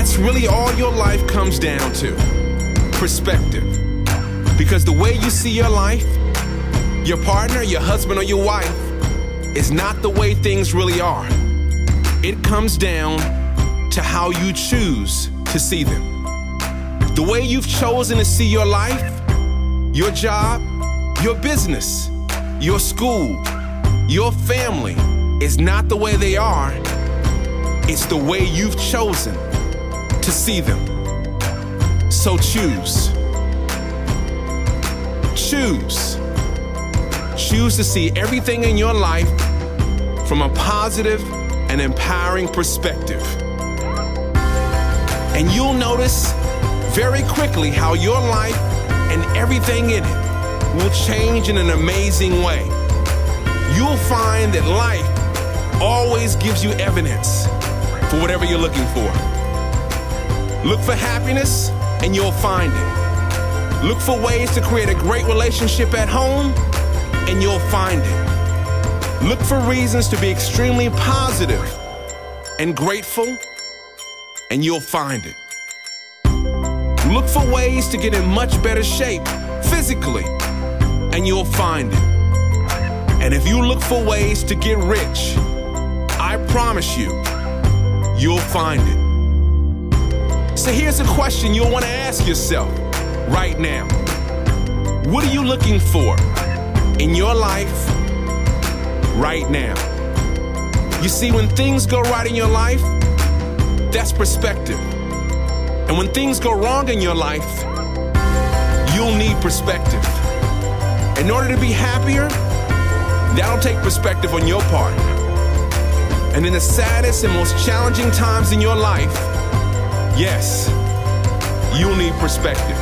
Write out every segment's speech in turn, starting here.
That's really all your life comes down to. Perspective. Because the way you see your life, your partner, your husband, or your wife, is not the way things really are. It comes down to how you choose to see them. The way you've chosen to see your life, your job, your business, your school, your family is not the way they are. It's the way you've chosen to see them. So choose. Choose. Choose to see everything in your life from a positive and empowering perspective. And you'll notice very quickly how your life and everything in it will change in an amazing way. You'll find that life always gives you evidence for whatever you're looking for. Look for happiness and you'll find it. Look for ways to create a great relationship at home and you'll find it. Look for reasons to be extremely positive and grateful and you'll find it. Look for ways to get in much better shape physically and you'll find it. And if you look for ways to get rich, I promise you, you'll find it. So here's a question you'll want to ask yourself right now What are you looking for in your life right now? You see, when things go right in your life, that's perspective. And when things go wrong in your life, you'll need perspective. In order to be happier, that'll take perspective on your part. And in the saddest and most challenging times in your life, yes, you'll need perspective.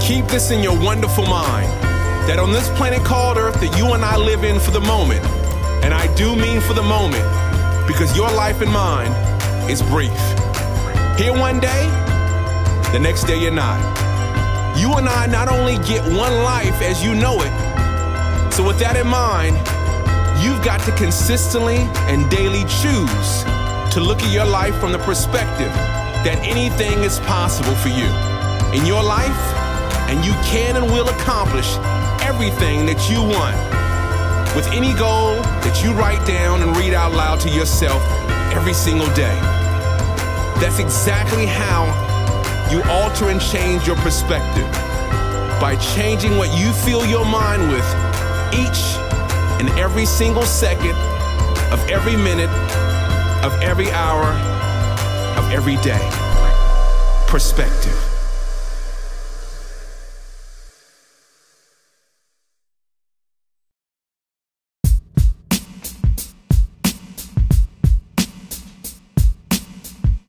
Keep this in your wonderful mind that on this planet called Earth that you and I live in for the moment, and I do mean for the moment, because your life and mine is brief. Here one day, the next day you're not. You and I not only get one life as you know it, so with that in mind, you've got to consistently and daily choose to look at your life from the perspective that anything is possible for you in your life, and you can and will accomplish everything that you want with any goal that you write down and read out loud to yourself every single day. That's exactly how you alter and change your perspective by changing what you fill your mind with each and every single second of every minute of every hour of every day. Perspective.